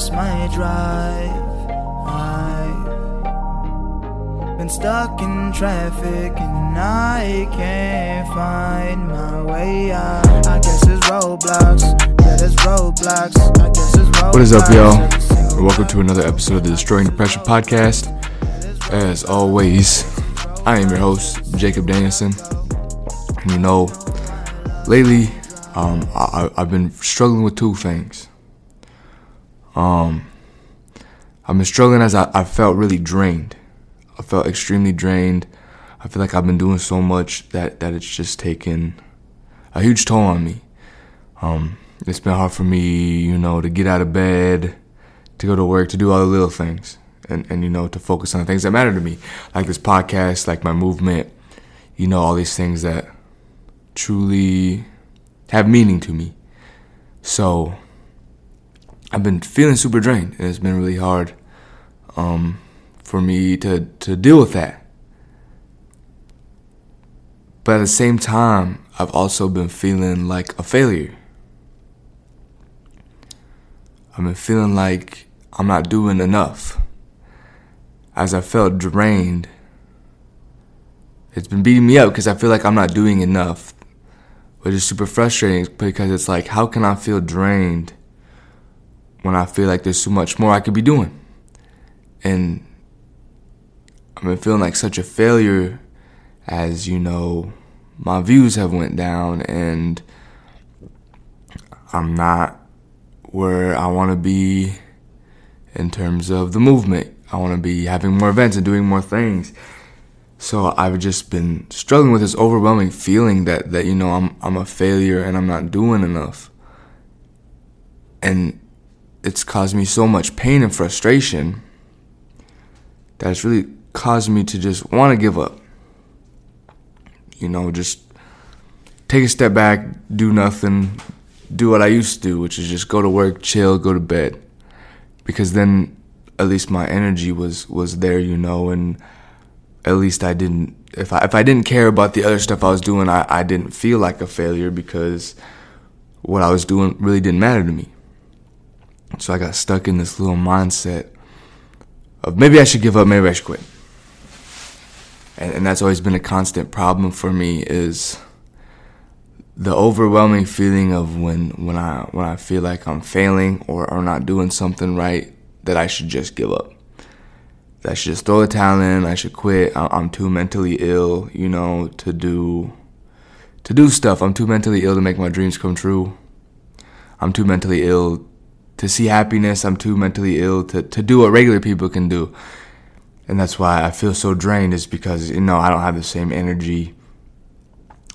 lost my drive. I've been stuck in traffic and I can't find my way out. I guess it's roadblocks. Yeah, there's roadblocks. I guess it's roadblocks. What is up, y'all? Welcome to another episode of the Destroying Depression podcast. As always, I am your host, Jacob Danielson. You know, lately, um, I, I've been struggling with two things. Um, I've been struggling as I, I felt really drained. I felt extremely drained. I feel like I've been doing so much that, that it's just taken a huge toll on me. Um, it's been hard for me, you know, to get out of bed, to go to work, to do all the little things, and, and you know, to focus on the things that matter to me, like this podcast, like my movement, you know, all these things that truly have meaning to me. So I've been feeling super drained, and it's been really hard um, for me to to deal with that. But at the same time, I've also been feeling like a failure. I've been feeling like I'm not doing enough. As I felt drained, it's been beating me up because I feel like I'm not doing enough, which is super frustrating because it's like, how can I feel drained when I feel like there's so much more I could be doing? And I've been feeling like such a failure as, you know, my views have went down and I'm not where I want to be in terms of the movement. I want to be having more events and doing more things. So I've just been struggling with this overwhelming feeling that that you know I'm I'm a failure and I'm not doing enough. And it's caused me so much pain and frustration that it's really caused me to just want to give up. You know, just take a step back, do nothing, do what I used to do, which is just go to work, chill, go to bed. Because then at least my energy was was there, you know, and at least I didn't if I if I didn't care about the other stuff I was doing, I, I didn't feel like a failure because what I was doing really didn't matter to me. So I got stuck in this little mindset of maybe I should give up, maybe I should quit. And, and that's always been a constant problem for me is the overwhelming feeling of when when I when I feel like I'm failing or, or not doing something right that I should just give up. That I should just throw the towel in. I should quit. I'm too mentally ill, you know, to do to do stuff. I'm too mentally ill to make my dreams come true. I'm too mentally ill to see happiness. I'm too mentally ill to, to do what regular people can do. And that's why I feel so drained is because, you know, I don't have the same energy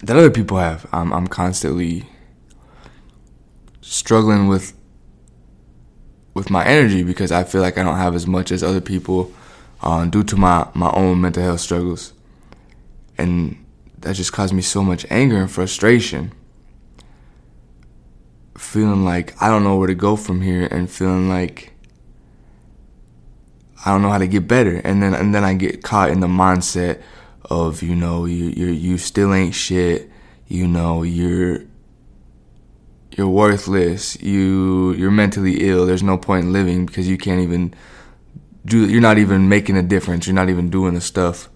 that other people have. I'm, I'm constantly struggling with with my energy because I feel like I don't have as much as other people uh, due to my, my own mental health struggles. And that just caused me so much anger and frustration. Feeling like I don't know where to go from here and feeling like I don't know how to get better. And then and then I get caught in the mindset of, you know, you you you still ain't shit, you know, you're you're worthless. You you're mentally ill. There's no point in living because you can't even do. You're not even making a difference. You're not even doing the stuff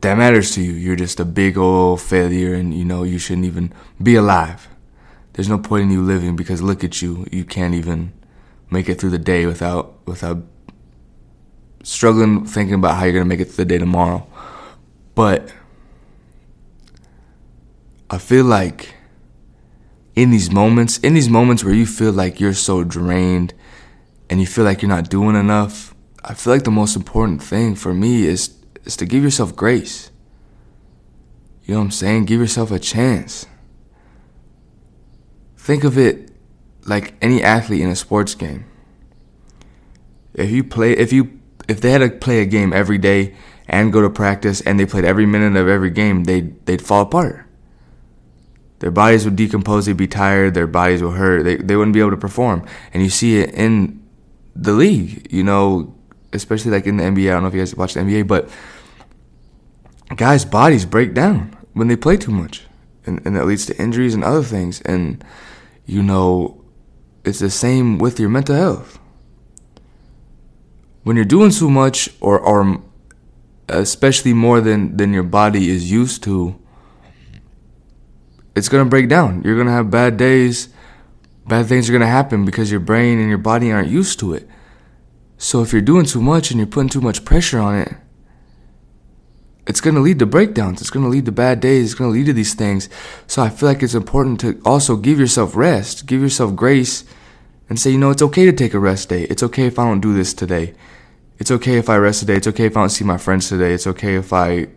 that matters to you. You're just a big old failure, and you know you shouldn't even be alive. There's no point in you living because look at you. You can't even make it through the day without without struggling thinking about how you're gonna make it through the day tomorrow. But I feel like in these moments, in these moments where you feel like you're so drained and you feel like you're not doing enough, I feel like the most important thing for me is is to give yourself grace. You know what I'm saying? Give yourself a chance. Think of it like any athlete in a sports game. If you play if you if they had to play a game every day and go to practice and they played every minute of every game, they'd they'd fall apart. Their bodies would decompose, they'd be tired, their bodies would hurt, they, they wouldn't be able to perform. And you see it in the league, you know, especially like in the NBA. I don't know if you guys watch the NBA, but guys' bodies break down when they play too much. And, and that leads to injuries and other things. And, you know, it's the same with your mental health. When you're doing too much or or especially more than than your body is used to, it's to break down. You're to have bad days. Bad things are to happen because your brain and your body aren't used to it. So if you're doing too much and you're putting too much pressure on it, it's going to lead to breakdowns. It's going to lead to bad days. It's going to lead to these things. So I feel like it's important to also give yourself rest, give yourself grace, and say, you know, it's okay to take a rest day. It's okay if I don't do this today. It's okay if I rest today. It's okay if I don't see my friends today. It's okay if I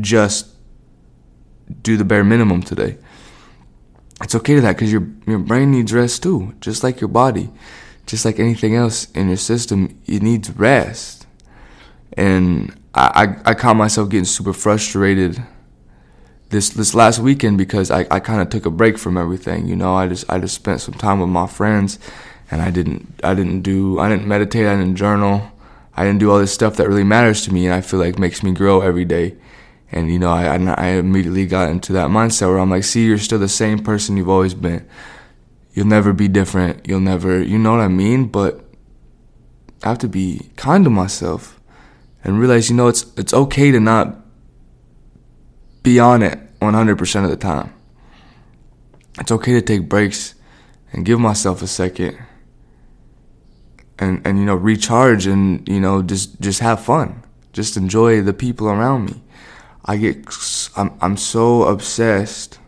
just do the bare minimum today. It's okay to that because your your brain needs rest too, just like your body, just like anything else in your system. It needs rest, and I, I, caught myself getting super frustrated this this last weekend because I, I kind of took a break from everything. You know, I just I just spent some time with my friends, and I didn't I didn't do I didn't meditate. I didn't journal. I didn't do all this stuff that really matters to me, and I feel like makes me grow every day. And you know, I I immediately got into that mindset where I'm like, see, you're still the same person you've always been. You'll never be different. You'll never, you know what I mean? But I have to be kind to myself and realize, you know, it's it's okay to not be on it 100% of the time. It's okay to take breaks and give myself a second and and you know recharge and you know just just have fun. Just enjoy the people around me. I get I'm I'm so obsessed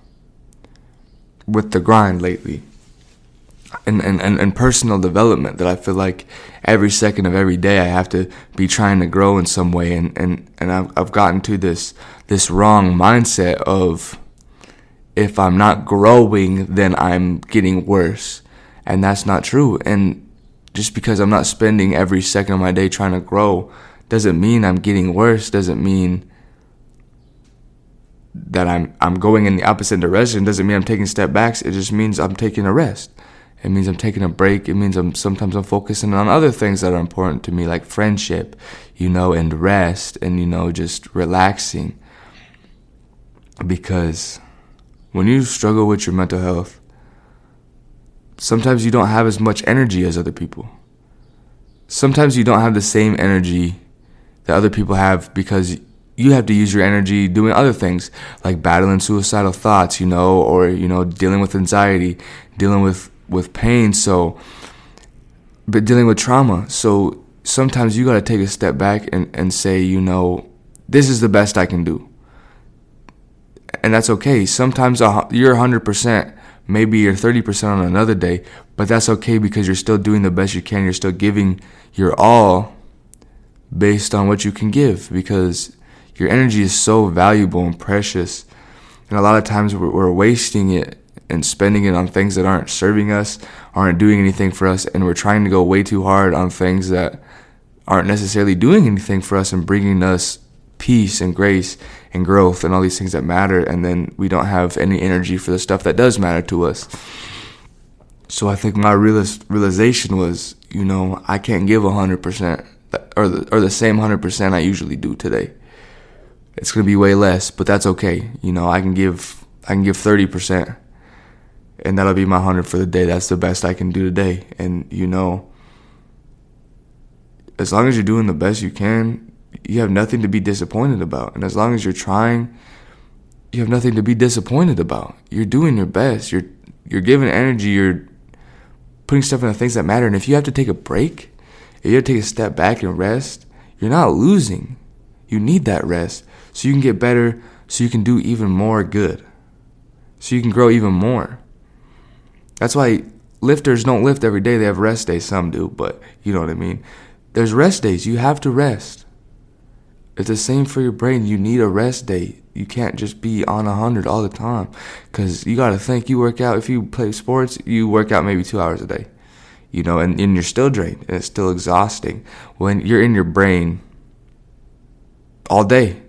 with the grind lately and, and, and, personal development that I feel like every second of every day I have to be trying to grow in some way. And, and, and I've, I've gotten to this this wrong mindset of if I'm not growing then I'm getting worse. And that's not true. And just because I'm not spending every second of my day trying to grow doesn't mean I'm getting worse. Doesn't mean that I'm I'm going in the opposite direction. Doesn't mean I'm taking step backs. It just means I'm taking a rest it means I'm taking a break. It means I'm sometimes I'm focusing on other things that are important to me, like friendship, you know, and rest, and you know, just relaxing. Because when you struggle with your mental health, sometimes you don't have as much energy as other people. Sometimes you don't have the same energy that other people have because you have to use your energy doing other things like battling suicidal thoughts, you know, or you know, dealing with anxiety, dealing with with pain. So, but dealing with trauma. So sometimes you got to take a step back and, and say, you know, this is the best I can do. And that's okay. Sometimes you're 100%, maybe you're 30% on another day, but that's okay because you're still doing the best you can. You're still giving your all based on what you can give because your energy is so valuable and precious. And a lot of times we're, we're wasting it and spending it on things that aren't serving us, aren't doing anything for us, and we're trying to go way too hard on things that aren't necessarily doing anything for us and bringing us peace and grace and growth and all these things that matter, and then we don't have any energy for the stuff that does matter to us. So I think my realis- realization was, you know, I can't give 100% or the, or the same 100% I usually do today. It's going to be way less, but that's okay. You know, I can give I can give 30% and that'll be my 100 for the day. That's the best I can do today. And you know, as long as you're doing the best you can, you have nothing to be disappointed about. And as long as you're trying, you have nothing to be disappointed about. You're doing your best. You're you're giving energy. You're putting stuff into things that matter. And if you have to take a break, if you have to take a step back and rest, you're not losing. You need that rest so you can get better, so you can do even more good, so you can grow even more. That's why lifters don't lift every day. They have rest days. Some do, but you know what I mean. There's rest days. You have to rest. It's the same for your brain. You need a rest day. You can't just be on a hundred all the time, because you got to think. You work out. If you play sports, you work out maybe two hours a day. You know, and, and you're still drained, and it's still exhausting when you're in your brain all day.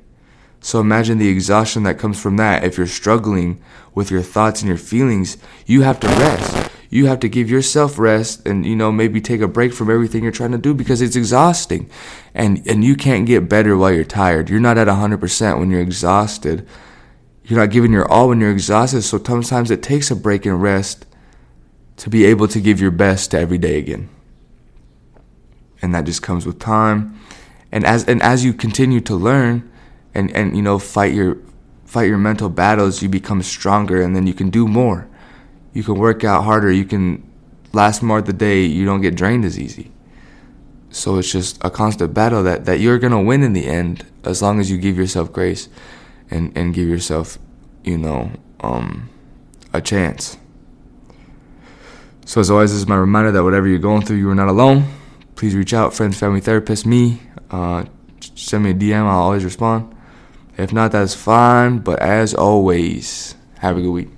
So imagine the exhaustion that comes from that. If you're struggling with your thoughts and your feelings, you have to rest. You have to give yourself rest and you know maybe take a break from everything you're trying to do because it's exhausting. And and you can't get better while you're tired. You're not at 100% when you're exhausted. You're not giving your all when you're exhausted. So sometimes it takes a break and rest to be able to give your best to every day again. And that just comes with time. And as and as you continue to learn and, and you know fight your fight your mental battles, you become stronger and then you can do more. You can work out harder, you can last more of the day, you don't get drained as easy. So it's just a constant battle that, that you're gonna win in the end as long as you give yourself grace and, and give yourself, you know, um, a chance. So as always, this is my reminder that whatever you're going through, you are not alone. Please reach out, friends, family, therapist, me. Uh, send me a DM. I'll always respond. If not, that's fine. But as always, have a good week.